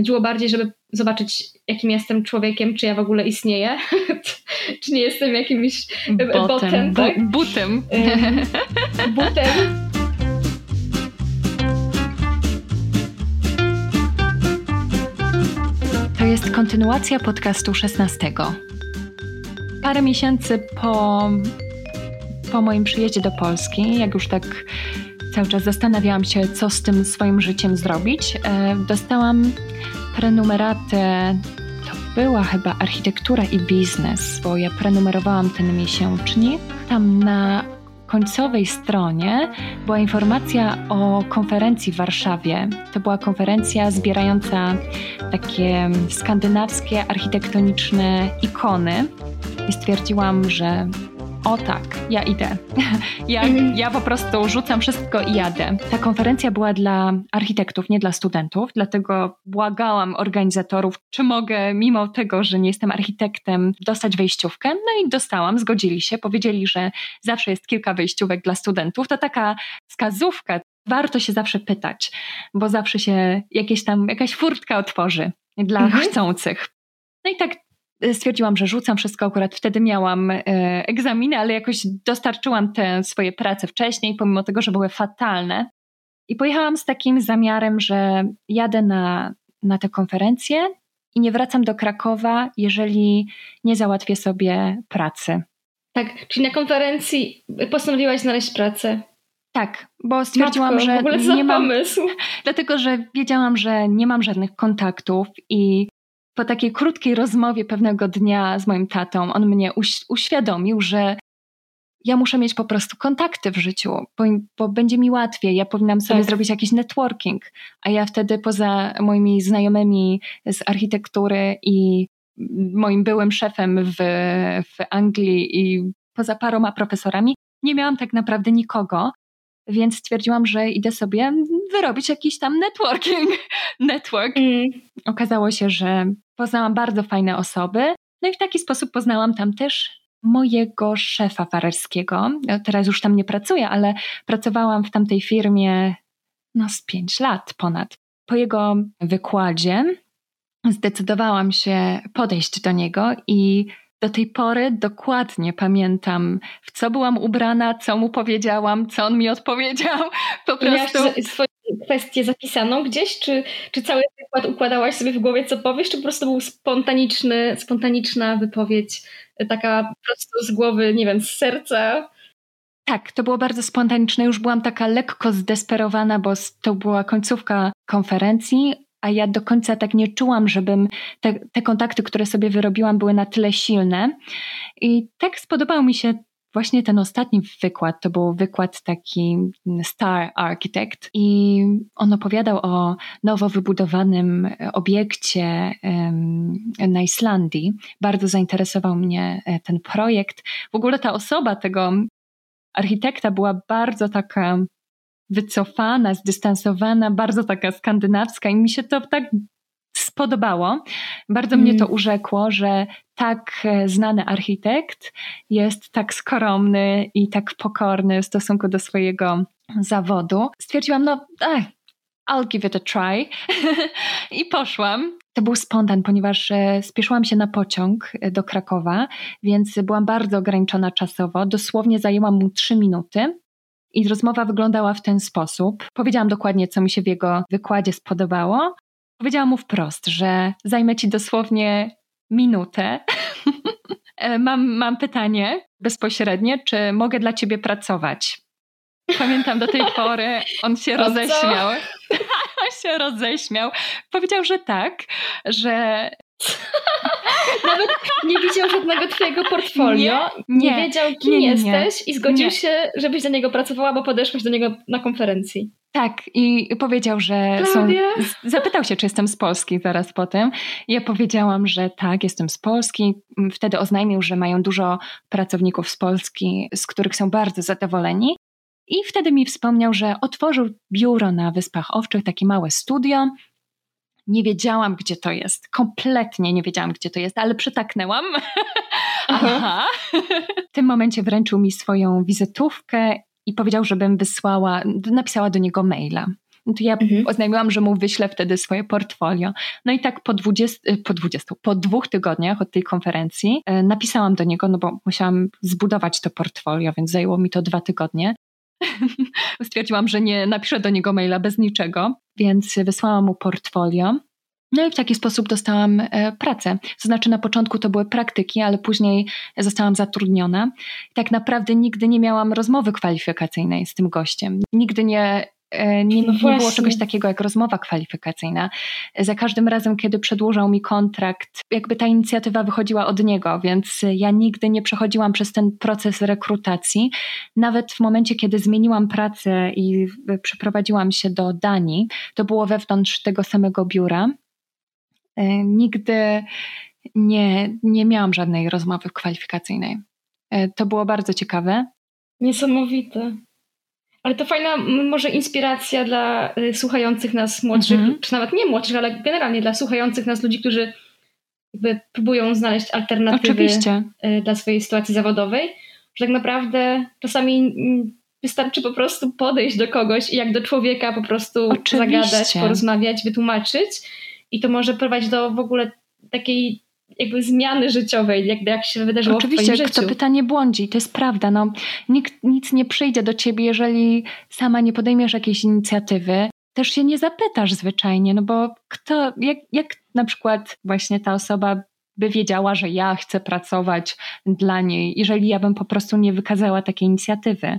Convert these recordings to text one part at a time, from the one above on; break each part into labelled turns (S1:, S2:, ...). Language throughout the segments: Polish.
S1: Chodziło bardziej, żeby zobaczyć, jakim jestem człowiekiem, czy ja w ogóle istnieję, czy nie jestem jakimś botem. botem tak?
S2: butem.
S1: butem.
S2: To jest kontynuacja podcastu 16. Parę miesięcy po, po moim przyjeździe do Polski, jak już tak cały czas zastanawiałam się, co z tym swoim życiem zrobić, e, dostałam prenumeratę. To była chyba architektura i biznes, bo ja prenumerowałam ten miesięcznik. Tam na końcowej stronie była informacja o konferencji w Warszawie. To była konferencja zbierająca takie skandynawskie architektoniczne ikony. I stwierdziłam, że o tak, ja idę. Ja, ja po prostu rzucam wszystko i jadę. Ta konferencja była dla architektów, nie dla studentów, dlatego błagałam organizatorów, czy mogę, mimo tego, że nie jestem architektem, dostać wejściówkę. No i dostałam, zgodzili się, powiedzieli, że zawsze jest kilka wejściówek dla studentów. To taka wskazówka. Warto się zawsze pytać, bo zawsze się jakieś tam, jakaś furtka otworzy dla mhm. chcących. No i tak stwierdziłam, że rzucam wszystko. Akurat wtedy miałam e, egzaminy, ale jakoś dostarczyłam te swoje prace wcześniej, pomimo tego, że były fatalne. I pojechałam z takim zamiarem, że jadę na, na tę konferencję i nie wracam do Krakowa, jeżeli nie załatwię sobie pracy.
S1: Tak, czyli na konferencji postanowiłaś znaleźć pracę.
S2: Tak, bo stwierdziłam, Matko, że nie mam. Pomysł. Dlatego, że wiedziałam, że nie mam żadnych kontaktów i po takiej krótkiej rozmowie pewnego dnia z moim tatą, on mnie uś uświadomił, że ja muszę mieć po prostu kontakty w życiu, bo, bo będzie mi łatwiej. Ja powinnam sobie tak. zrobić jakiś networking, a ja wtedy poza moimi znajomymi z architektury i moim byłym szefem w, w Anglii i poza paroma profesorami, nie miałam tak naprawdę nikogo, więc stwierdziłam, że idę sobie wyrobić jakiś tam networking. Network. Mm. Okazało się, że poznałam bardzo fajne osoby. No i w taki sposób poznałam tam też mojego szefa farerskiego. No, teraz już tam nie pracuję, ale pracowałam w tamtej firmie no z pięć lat ponad. Po jego wykładzie zdecydowałam się podejść do niego i do tej pory dokładnie pamiętam, w co byłam ubrana, co mu powiedziałam, co on mi odpowiedział. Po prostu.
S1: Swoją kwestię zapisaną gdzieś, czy, czy cały wykład układałaś sobie w głowie, co powiesz, czy po prostu był spontaniczny, spontaniczna wypowiedź, taka po prostu z głowy, nie wiem, z serca?
S2: Tak, to było bardzo spontaniczne. Już byłam taka lekko zdesperowana, bo to była końcówka konferencji a ja do końca tak nie czułam, żebym te, te kontakty, które sobie wyrobiłam, były na tyle silne. I tak spodobał mi się właśnie ten ostatni wykład, to był wykład taki Star Architect i on opowiadał o nowo wybudowanym obiekcie na Islandii. Bardzo zainteresował mnie e, ten projekt. W ogóle ta osoba tego architekta była bardzo taka wycofana, zdystansowana, bardzo taka skandynawska i mi się to tak spodobało. Bardzo mm. mnie to urzekło, że tak e, znany architekt jest tak skromny i tak pokorny w stosunku do swojego zawodu. Stwierdziłam, no, eh, I'll give it a try. I poszłam. To był spontan, ponieważ e, spieszyłam się na pociąg e, do Krakowa, więc byłam bardzo ograniczona czasowo. Dosłownie zajęłam mu trzy minuty. I rozmowa wyglądała w ten sposób. Powiedziałam dokładnie, co mi się w jego wykładzie spodobało. Powiedziałam mu wprost, że zajmę ci dosłownie minutę. E, mam, mam pytanie bezpośrednie, czy mogę dla ciebie pracować? Pamiętam do tej pory, on się roześmiał. on się roześmiał. Powiedział, że tak, że
S1: Nawet nie widział żadnego twojego portfolio, nie, nie wiedział kim nie, nie, jesteś i zgodził się, żebyś dla niego pracowała, bo podeszłaś do niego na konferencji.
S2: Tak, i powiedział, że są, zapytał się, czy jestem z Polski zaraz potem. Ja powiedziałam, że tak, jestem z Polski. Wtedy oznajmił, że mają dużo pracowników z Polski, z których są bardzo zadowoleni. I wtedy mi wspomniał, że otworzył biuro na Wyspach Owczych, takie małe studio, nie wiedziałam, gdzie to jest. Kompletnie nie wiedziałam, gdzie to jest, ale przytaknęłam. Aha. W tym momencie wręczył mi swoją wizytówkę i powiedział, żebym wysłała, napisała do niego maila. no to ja mhm. oznajmiłam, że mu wyślę wtedy swoje portfolio. No i tak po 20, y, po 20, po dwóch tygodniach od tej konferencji e, napisałam do niego, no bo musiałam zbudować to portfolio, więc zajęło mi to dwa tygodnie. Stwierdziłam, że nie napiszę do niego maila bez niczego, więc wysłałam mu portfolio. No i w taki sposób dostałam e, pracę. To znaczy na początku to były praktyki, ale później zostałam zatrudniona. Tak naprawdę nigdy nie miałam rozmowy kwalifikacyjnej z tym gościem. Nigdy nie nie, no nie, było czegoś takiego jak rozmowa kwalifikacyjna. Za każdym razem, kiedy przedłużał mi kontrakt, jakby ta inicjatywa wychodziła od niego, więc ja nigdy nie przechodziłam przez ten proces rekrutacji. Nawet w momencie, kiedy zmieniłam pracę i przeprowadziłam się do Danii, to było wewnątrz tego samego biura. E, nigdy nie, nie miałam żadnej rozmowy kwalifikacyjnej. E, to było bardzo ciekawe.
S1: Niesamowite. Ale to fajna może inspiracja dla y, słuchających nas młodszych, mhm. czy nawet nie młodszych, ale generalnie dla słuchających nas ludzi, którzy jakby próbują znaleźć alternatywy Oczywiście. Y, dla swojej sytuacji zawodowej, że tak naprawdę czasami wystarczy po prostu podejść do kogoś i jak do człowieka po prostu Oczywiście. zagadać, porozmawiać, wytłumaczyć i to może prowadzić do w ogóle takiej jakby zmiany życiowej, jak, jak się wydarzyło
S2: Oczywiście,
S1: w twoim życiu.
S2: Oczywiście, kto pyta nie błądzi, to jest prawda. No, nikt nic nie przyjdzie do ciebie, jeżeli sama nie podejmiesz jakiejś inicjatywy. Też się nie zapytasz zwyczajnie, no bo kto, jak, jak na przykład właśnie ta osoba by wiedziała, że ja chcę pracować dla niej, jeżeli ja bym po prostu nie wykazała takiej inicjatywy.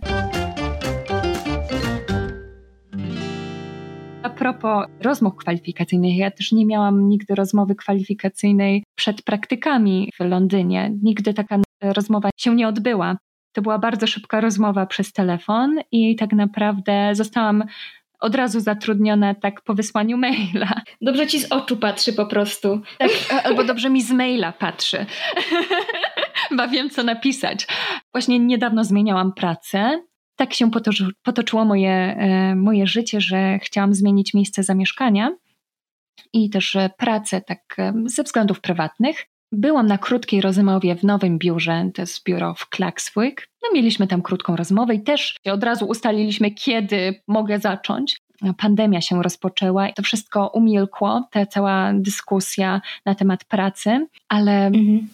S2: Propos rozmów kwalifikacyjnych, ja też nie miałam nigdy rozmowy kwalifikacyjnej przed praktykami w Londynie. Nigdy taka rozmowa się nie odbyła. To była bardzo szybka rozmowa przez telefon i tak naprawdę zostałam od razu zatrudniona tak po wysłaniu maila.
S1: Dobrze ci z oczu patrzy po prostu.
S2: Tak, albo dobrze mi z maila patrzy. Chyba wiem, co napisać. Właśnie niedawno zmieniałam pracę tak się potoczy, potoczyło moje, e, moje życie, że chciałam zmienić miejsce zamieszkania i też e, pracę tak e, ze względów prywatnych. Byłam na krótkiej rozmowie w nowym biurze, to jest biuro w Klakswyk. No mieliśmy tam krótką rozmowę i też od razu ustaliliśmy, kiedy mogę zacząć. Pandemia się rozpoczęła i to wszystko umilkło, ta cała dyskusja na temat pracy, ale mhm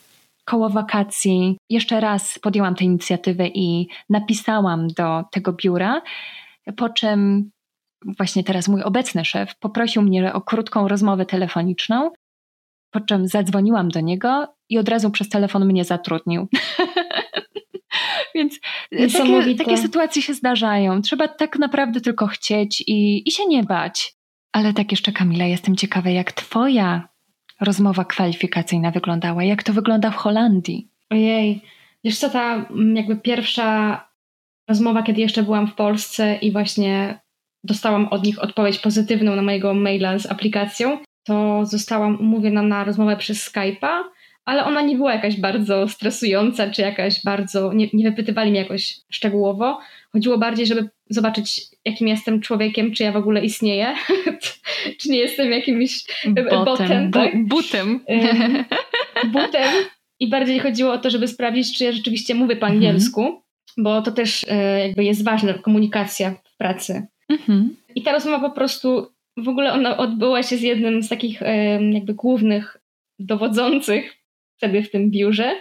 S2: koło wakacji jeszcze raz podjęłam tę inicjatywę i napisałam do tego biura, po czym właśnie teraz mój obecny szef poprosił mnie o krótką rozmowę telefoniczną, po czym zadzwoniłam do niego i od razu przez telefon mnie zatrudnił. Więc takie, takie, sytuacje się zdarzają. Trzeba tak naprawdę tylko chcieć i, i się nie bać. Ale tak jeszcze, Kamila, jestem ciekawa, jak Twoja rozmowa kwalifikacyjna wyglądała? Jak to wygląda w Holandii?
S1: Ojej, wiesz co, ta mm, jakby pierwsza rozmowa, kiedy jeszcze byłam w Polsce i właśnie dostałam od nich odpowiedź pozytywną na mojego maila z aplikacją, to zostałam umówiona na rozmowę przez Skype'a, ale ona nie była jakaś bardzo stresująca, czy jakaś bardzo, nie, nie wypytywali mnie jakoś szczegółowo. Chodziło bardziej, żeby zobaczyć, jakim jestem człowiekiem, czy ja w ogóle istnieję, czy nie jestem jakimś botem. botem tak?
S2: butem.
S1: butem. I bardziej chodziło o to, żeby sprawdzić, czy ja rzeczywiście mówię po mhm. angielsku, mhm. bo to też e, jakby jest ważna komunikacja w pracy. Mhm. I ta rozmowa po prostu, w ogóle ona odbyła się z jednym z takich jakby głównych dowodzących wtedy w tym biurze.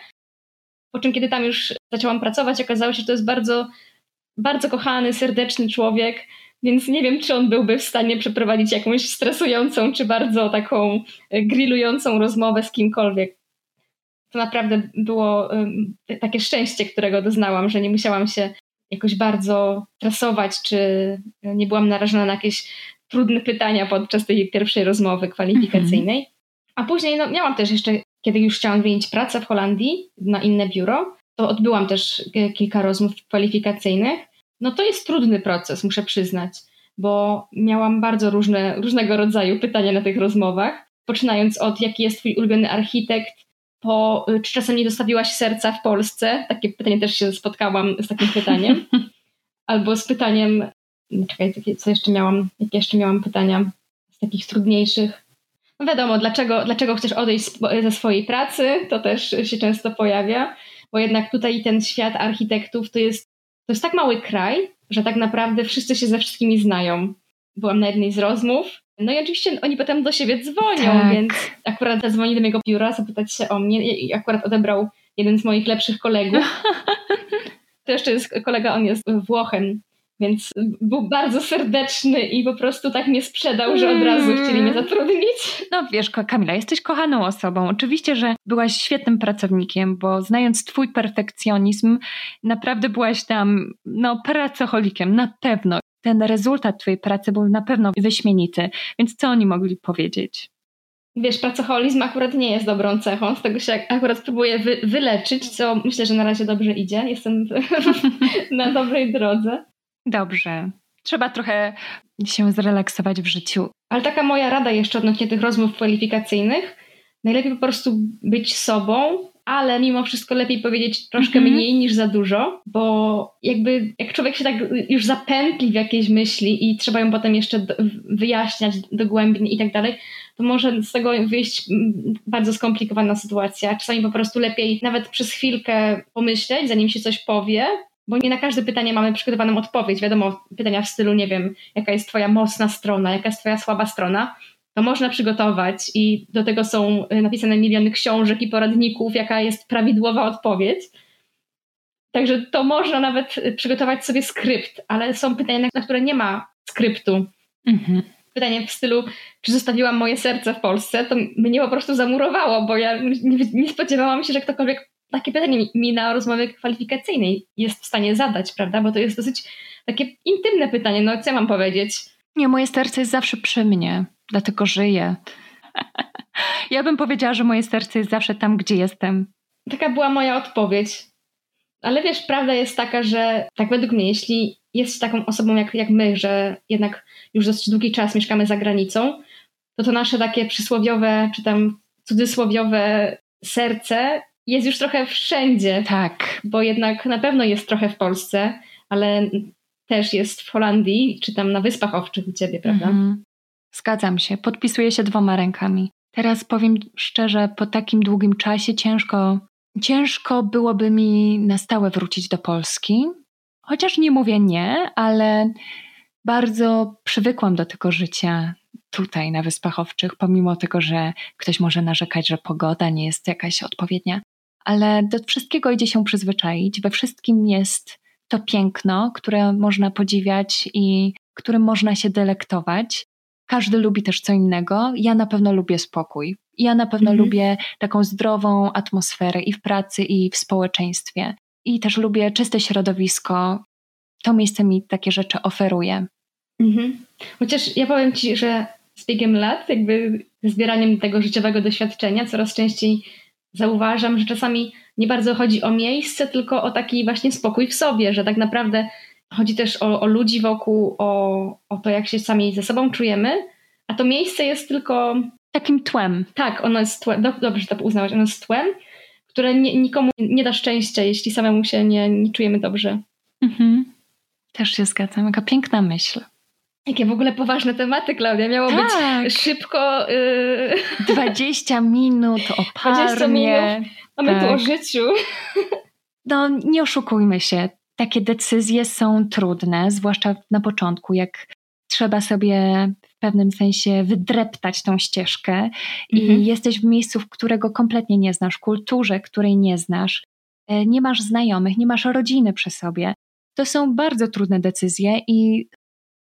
S1: Po czym, kiedy tam już zaczęłam pracować, okazało się, że to jest bardzo, bardzo kochany, serdeczny człowiek, więc nie wiem, czy on byłby w stanie przeprowadzić jakąś stresującą, czy bardzo taką e, grillującą rozmowę z kimkolwiek. To naprawdę było takie szczęście, którego doznałam, że nie musiałam się jakoś bardzo stresować, czy nie byłam narażona na jakieś trudne pytania podczas tej pierwszej rozmowy kwalifikacyjnej. -hmm. A później no, miałam też jeszcze kiedy już chciałam zmienić pracę w Holandii na inne biuro, to odbyłam też kilka rozmów kwalifikacyjnych. No to jest trudny proces, muszę przyznać, bo miałam bardzo różne, różnego rodzaju pytania na tych rozmowach, poczynając od jaki jest twój ulubiony architekt, po czy czasem nie dostawiłaś serca w Polsce, takie pytanie też się spotkałam z takim pytaniem, albo z pytaniem, czekaj, co jeszcze miałam, jakie jeszcze miałam pytania z takich trudniejszych, no wiadomo, dlaczego, dlaczego chcesz odejść ze swojej pracy, to też się często pojawia, bo jednak tutaj ten świat architektów to jest, to jest tak mały kraj, że tak naprawdę wszyscy się ze wszystkimi znają. byłam na jednej z rozmów. No i oczywiście oni potem do siebie dzwonią,
S2: Tak.
S1: więc akurat zadzwoni do mojego biura zapytać się o mnie i akurat odebrał jeden z moich lepszych kolegów. To jeszcze jest kolega, on jest Włochem, więc był bardzo serdeczny i po prostu tak mnie sprzedał, że od razu chcieli mnie zatrudnić.
S2: No wiesz, Kamila, jesteś kochaną osobą. Oczywiście, że byłaś świetnym pracownikiem, bo znając twój perfekcjonizm, naprawdę byłaś tam, no, pracocholikiem, na pewno. Ten rezultat twojej pracy był na pewno wyśmienity. Więc co oni mogli powiedzieć?
S1: Wiesz, pracoholizm akurat nie jest dobrą cechą, z tego się akurat próbuję wy, wyleczyć, co myślę, że na razie dobrze idzie. Jestem na dobrej drodze.
S2: Dobrze. Trzeba trochę się zrelaksować w życiu.
S1: Ale taka moja rada jeszcze odnośnie tych rozmów kwalifikacyjnych, najlepiej po prostu być sobą, ale mimo wszystko lepiej powiedzieć troszkę
S2: Mhm.
S1: mniej niż za dużo, bo jakby jak człowiek się tak już zapętli w jakieś myśli i trzeba ją potem jeszcze do, wyjaśniać dogłębnie i tak dalej, to może z tego wyjść mm, bardzo skomplikowana sytuacja. Czasami po prostu lepiej nawet przez chwilkę pomyśleć, zanim się coś powie, bo nie na każde pytanie mamy przygotowaną odpowiedź. Wiadomo, pytania w stylu, nie wiem, jaka jest twoja mocna strona, jaka jest twoja słaba strona, to można przygotować i do tego są y, napisane miliony książek i poradników, jaka jest prawidłowa odpowiedź. Także to można nawet y, przygotować sobie skrypt, ale są pytania, na- na które nie ma skryptu.
S2: Mhm.
S1: Pytanie w stylu, czy zostawiłam moje serce w Polsce, to mnie po prostu zamurowało, bo ja nie, nie spodziewałam się, że ktokolwiek takie pytanie mi- mi na rozmowie kwalifikacyjnej jest w stanie zadać, prawda? Bo to jest dosyć takie intymne pytanie, no co ja mam powiedzieć?
S2: Nie, moje serce jest zawsze przy mnie, dlatego żyję. Ja bym powiedziała, że moje serce jest zawsze tam, gdzie jestem.
S1: Taka była moja odpowiedź. Ale wiesz, prawda jest taka, że tak według mnie, jeśli jest taką osobą jak, jak my, że jednak już dosyć długi czas mieszkamy za granicą, to to nasze takie przysłowiowe, czy tam cudzysłowiowe serce jest już trochę wszędzie,
S2: Tak.
S1: bo jednak na pewno jest trochę w Polsce, ale też jest w Holandii, czy tam na Wyspach Owczych u ciebie, prawda?
S2: Mhm. Zgadzam się, podpisuję się dwoma rękami. Teraz powiem szczerze, po takim długim czasie ciężko, ciężko byłoby mi na stałe wrócić do Polski. Chociaż nie mówię nie, ale bardzo przywykłam do tego życia tutaj na Wyspach Owczych, pomimo tego, że ktoś może narzekać, że pogoda nie jest jakaś odpowiednia. Ale do wszystkiego idzie się przyzwyczaić. We wszystkim jest to piękno, które można podziwiać i którym można się delektować. Każdy lubi też co innego. Ja na pewno lubię spokój. Ja na pewno
S1: Mhm.
S2: lubię taką zdrową atmosferę i w pracy, i w społeczeństwie. I też lubię czyste środowisko. To miejsce mi takie rzeczy oferuje.
S1: Mhm. Chociaż ja powiem Ci, że z biegiem lat, jakby zbieraniem tego życiowego doświadczenia, coraz częściej zauważam, że czasami nie bardzo chodzi o miejsce, tylko o taki właśnie spokój w sobie, że tak naprawdę chodzi też o, o ludzi wokół, o, o to, jak się sami ze sobą czujemy, a to miejsce jest tylko,
S2: Takim tłem.
S1: tak, ono jest tłem, do, dobrze że to uznałaś, ono jest tłem, które nie, nikomu nie da szczęścia, jeśli samemu się nie, nie czujemy dobrze.
S2: Mhm. Też się zgadzam. Jaka piękna myśl.
S1: Jakie w ogóle poważne tematy, Klaudia. Miało być
S2: Tak.
S1: szybko. Yy,
S2: 20 minut,
S1: 20
S2: oparnie.
S1: mamy tu
S2: Tak.
S1: o życiu.
S2: No, nie oszukujmy się. Takie decyzje są trudne, zwłaszcza na początku, jak trzeba sobie w pewnym sensie wydreptać tą ścieżkę i
S1: Mhm.
S2: jesteś w miejscu, w którego kompletnie nie znasz, kulturze, której nie znasz, e, nie masz znajomych, nie masz rodziny przy sobie. To są bardzo trudne decyzje i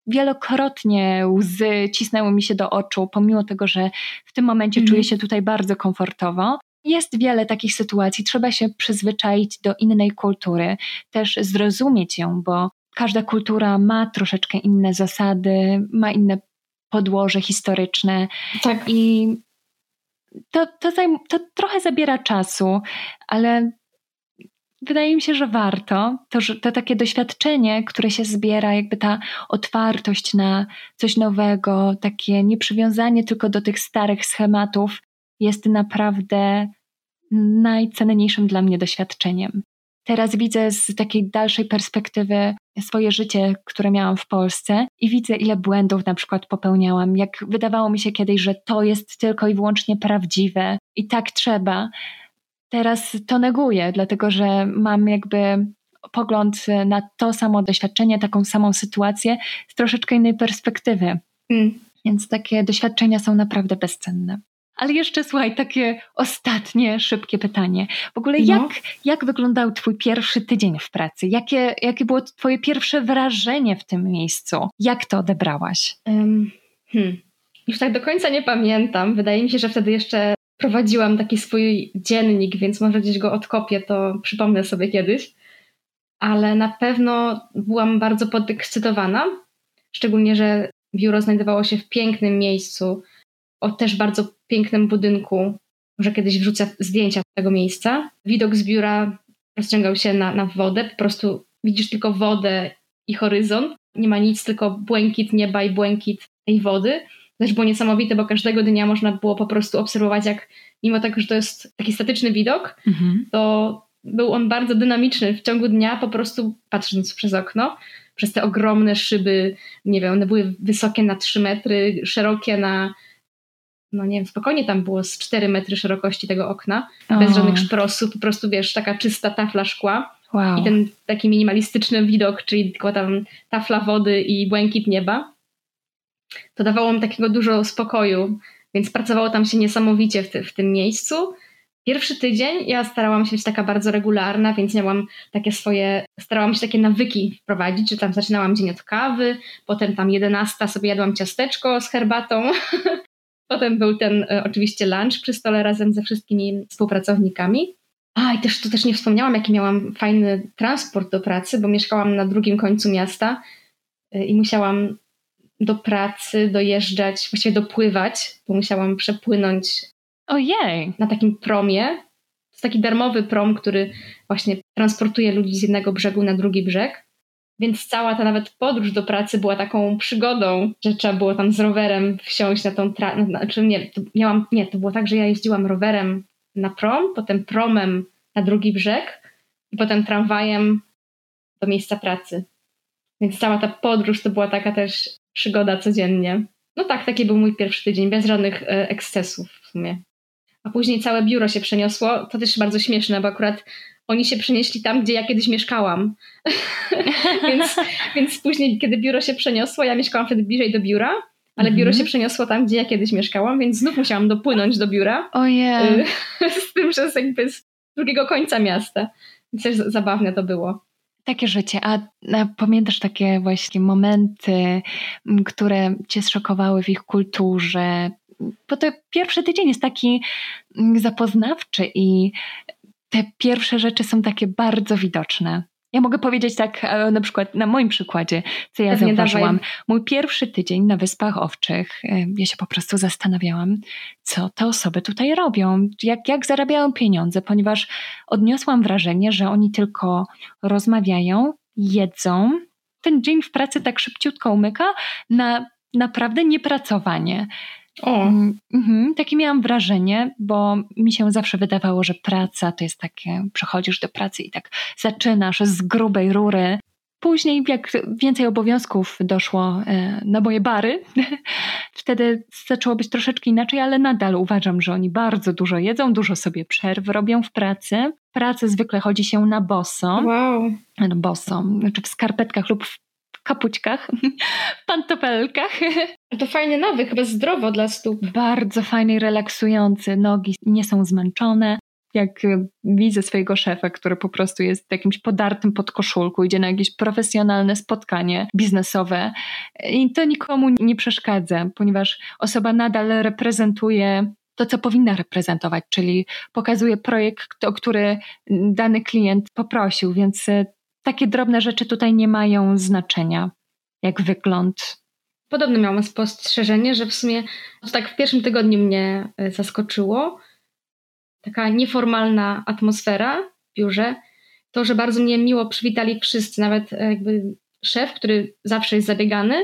S2: wielokrotnie łzy cisnęły mi się do oczu, pomimo tego, że w tym momencie
S1: Mhm.
S2: czuję się tutaj bardzo komfortowo. Jest wiele takich sytuacji, trzeba się przyzwyczaić do innej kultury, też zrozumieć ją, bo każda kultura ma troszeczkę inne zasady, ma inne podłoże historyczne
S1: Tak.
S2: i to, to, to trochę zabiera czasu, ale wydaje mi się, że warto. To, że to takie doświadczenie, które się zbiera, jakby ta otwartość na coś nowego, takie nieprzywiązanie tylko do tych starych schematów, jest naprawdę najcenniejszym dla mnie doświadczeniem. Teraz widzę z takiej dalszej perspektywy swoje życie, które miałam w Polsce i widzę, ile błędów na przykład popełniałam. Jak wydawało mi się kiedyś, że to jest tylko i wyłącznie prawdziwe i tak trzeba. Teraz to neguję, dlatego że mam jakby pogląd na to samo doświadczenie, taką samą sytuację z troszeczkę innej perspektywy. Mm. Więc takie doświadczenia są naprawdę bezcenne. Ale jeszcze słuchaj, takie ostatnie, szybkie pytanie. W ogóle no. jak, jak wyglądał Twój pierwszy tydzień w pracy? Jakie, jakie było Twoje pierwsze wrażenie w tym miejscu? Jak to odebrałaś? Um,
S1: hmm. Już tak do końca nie pamiętam. Wydaje mi się, że wtedy jeszcze prowadziłam taki swój dziennik, więc może gdzieś go odkopię, to przypomnę sobie kiedyś. Ale na pewno byłam bardzo podekscytowana, szczególnie, że biuro znajdowało się w pięknym miejscu, o też bardzo pięknym budynku. Może kiedyś wrzucę zdjęcia tego miejsca. Widok z biura rozciągał się na, na wodę, po prostu widzisz tylko wodę i horyzont. Nie ma nic, tylko błękit nieba i błękit tej wody też było niesamowite, bo każdego dnia można było po prostu obserwować, jak mimo tego, że to jest taki statyczny widok, mhm. to był on bardzo dynamiczny w ciągu dnia, po prostu patrząc przez okno, przez te ogromne szyby, nie wiem, one były wysokie na 3 metry, szerokie na, no nie wiem, spokojnie tam było z 4 metry szerokości tego okna, o. bez żadnych szprosów, po prostu wiesz, taka czysta tafla szkła. Wow. I ten taki minimalistyczny widok, czyli tylko tam tafla wody i błękit nieba to dawało mi takiego dużo spokoju, więc pracowało tam się niesamowicie w, ty, w tym miejscu. Pierwszy tydzień ja starałam się być taka bardzo regularna, więc miałam takie swoje, starałam się takie nawyki wprowadzić, że tam zaczynałam dzień od kawy, potem tam 11 sobie jadłam ciasteczko z herbatą, potem był ten e, oczywiście lunch przy stole razem ze wszystkimi współpracownikami. A i też tu też nie wspomniałam, jaki miałam fajny transport do pracy, bo mieszkałam na drugim końcu miasta e, i musiałam do pracy dojeżdżać, właściwie dopływać, bo musiałam przepłynąć
S2: Ojej.
S1: na takim promie. To jest taki darmowy prom, który właśnie transportuje ludzi z jednego brzegu na drugi brzeg. Więc cała ta nawet podróż do pracy była taką przygodą, że trzeba było tam z rowerem wsiąść na tą trasę. Znaczy nie, to miałam, nie, to było tak, że ja jeździłam rowerem na prom, potem promem na drugi brzeg i potem tramwajem do miejsca pracy. Więc cała ta podróż to była taka też przygoda codziennie. No tak, taki był mój pierwszy tydzień, bez żadnych e, ekscesów w sumie. A później całe biuro się przeniosło. To też bardzo śmieszne, bo akurat oni się przenieśli tam, gdzie ja kiedyś mieszkałam. więc, więc później, kiedy biuro się przeniosło, ja mieszkałam wtedy bliżej do biura, ale biuro mhm. się przeniosło tam, gdzie ja kiedyś mieszkałam, więc znów musiałam dopłynąć do biura.
S2: Ojej.
S1: z tym, że z jakby z drugiego końca miasta. Więc też zabawne to było.
S2: Takie życie. A, a, pamiętasz takie właśnie momenty, które cię zszokowały w ich kulturze? Bo to pierwszy tydzień jest taki zapoznawczy i te pierwsze rzeczy są takie bardzo widoczne. Ja mogę powiedzieć tak e, na przykład na moim przykładzie, co ja Pewnie zauważyłam. Dawaj. Mój pierwszy tydzień na Wyspach Owczych, e, ja się po prostu zastanawiałam, co te osoby tutaj robią, jak, jak zarabiają pieniądze, ponieważ odniosłam wrażenie, że oni tylko rozmawiają, jedzą. Ten dzień w pracy tak szybciutko umyka na naprawdę niepracowanie. O. Mm, mhm, takie miałam wrażenie, bo mi się zawsze wydawało, że praca to jest takie, przychodzisz do pracy i tak zaczynasz z grubej rury. Później, jak więcej obowiązków doszło e, na moje bary, wtedy zaczęło być troszeczkę inaczej, ale nadal uważam, że oni bardzo dużo jedzą, dużo sobie przerw robią w pracy. Pracę zwykle chodzi się na boso.
S1: Wow.
S2: Boso, znaczy w skarpetkach lub w kapućkach, w pantofelkach.
S1: To fajny nawyk, chyba zdrowo dla stóp.
S2: Bardzo fajny i relaksujący. Nogi nie są zmęczone. Jak y, widzę swojego szefa, który po prostu jest jakimś podartym podkoszulku, idzie na jakieś profesjonalne spotkanie biznesowe i to nikomu nie przeszkadza, ponieważ osoba nadal reprezentuje to, co powinna reprezentować, czyli pokazuje projekt, o który dany klient poprosił, więc y, takie drobne rzeczy tutaj nie mają znaczenia, jak wygląd.
S1: Podobne miałam spostrzeżenie, że w sumie to tak w pierwszym tygodniu mnie e, zaskoczyło. Taka nieformalna atmosfera w biurze. To, że bardzo mnie miło przywitali wszyscy, nawet e, jakby szef, który zawsze jest zabiegany,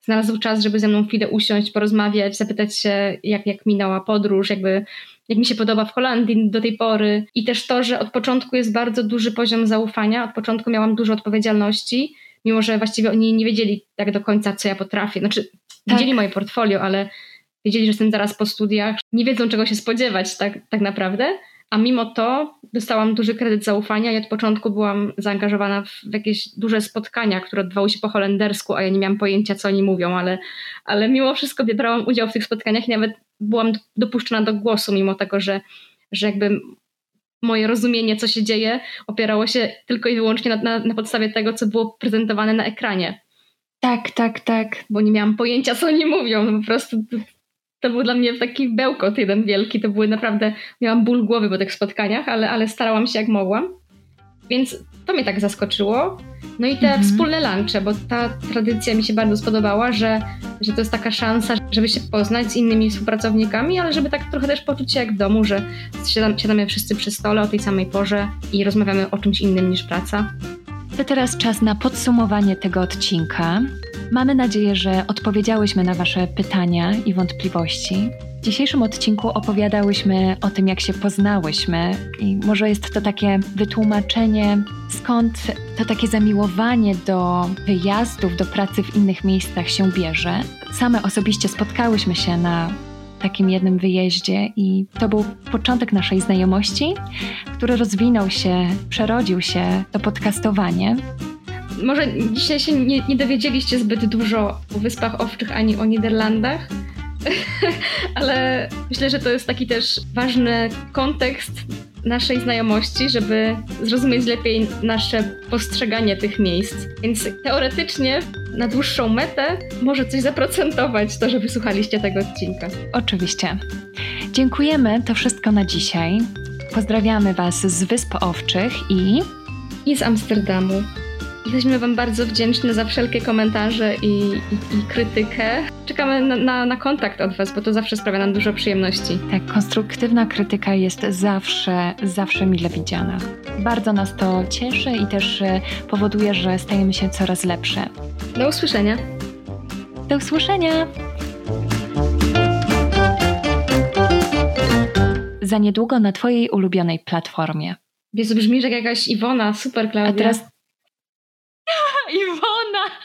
S1: znalazł czas, żeby ze mną chwilę usiąść, porozmawiać, zapytać się, jak, jak minęła podróż, jakby jak mi się podoba w Holandii do tej pory. I też to, że od początku jest bardzo duży poziom zaufania. Od początku miałam dużo odpowiedzialności, mimo że właściwie oni nie wiedzieli tak do końca, co ja potrafię. Znaczy, tak. widzieli moje portfolio, ale wiedzieli, że jestem zaraz po studiach. Nie wiedzą, czego się spodziewać tak, tak naprawdę. a mimo to dostałam duży kredyt zaufania i od początku byłam zaangażowana w jakieś duże spotkania, które odbywały się po holendersku, a ja nie miałam pojęcia, co oni mówią, ale, ale mimo wszystko brałam udział w tych spotkaniach i nawet byłam dopuszczona do głosu, mimo tego, że, że jakby moje rozumienie, co się dzieje, opierało się tylko i wyłącznie na, na, na podstawie tego, co było prezentowane na ekranie.
S2: Tak, tak, tak.
S1: Bo nie miałam pojęcia, co oni mówią. No po prostu to, to, był dla mnie taki bełkot jeden wielki. To były naprawdę, miałam ból głowy po tych spotkaniach, ale, ale starałam się jak mogłam. Więc to mnie tak zaskoczyło. No i te mhm. wspólne lunche, bo ta tradycja mi się bardzo spodobała, że, że to jest taka szansa, żeby się poznać z innymi współpracownikami, ale żeby tak trochę też poczuć się jak w domu, że siadamy, siadamy wszyscy przy stole o tej samej porze i rozmawiamy o czymś innym niż praca.
S2: To teraz czas na podsumowanie tego odcinka. Mamy nadzieję, że odpowiedziałyśmy na Wasze pytania i wątpliwości. W dzisiejszym odcinku opowiadałyśmy o tym, jak się poznałyśmy, i może jest to takie wytłumaczenie, skąd to takie zamiłowanie do wyjazdów, do pracy w innych miejscach się bierze. Same osobiście spotkałyśmy się na takim jednym wyjeździe i to był początek naszej znajomości, który rozwinął się, przerodził się to podcastowanie.
S1: Może dzisiaj się nie, nie dowiedzieliście zbyt dużo o Wyspach Owczych ani o Niderlandach, ale myślę, że to jest taki też ważny kontekst naszej znajomości, żeby zrozumieć lepiej nasze postrzeganie tych miejsc. Więc teoretycznie na dłuższą metę może coś zaprocentować to, że wysłuchaliście tego odcinka.
S2: Oczywiście. Dziękujemy, to wszystko na dzisiaj. Pozdrawiamy Was z Wysp Owczych i...
S1: I z Amsterdamu. Jesteśmy Wam bardzo wdzięczni za wszelkie komentarze i, i, i krytykę. Czekamy na, na, na, kontakt od Was, bo to zawsze sprawia nam dużo przyjemności.
S2: Tak, konstruktywna krytyka jest zawsze, zawsze mile widziana. Bardzo nas to cieszy i też e, powoduje, że stajemy się coraz lepsze.
S1: Do usłyszenia.
S2: Do usłyszenia. Za niedługo na Twojej ulubionej platformie.
S1: Jezu, brzmisz jak jakaś Iwona, super Klaudia.
S2: A teraz Iwona!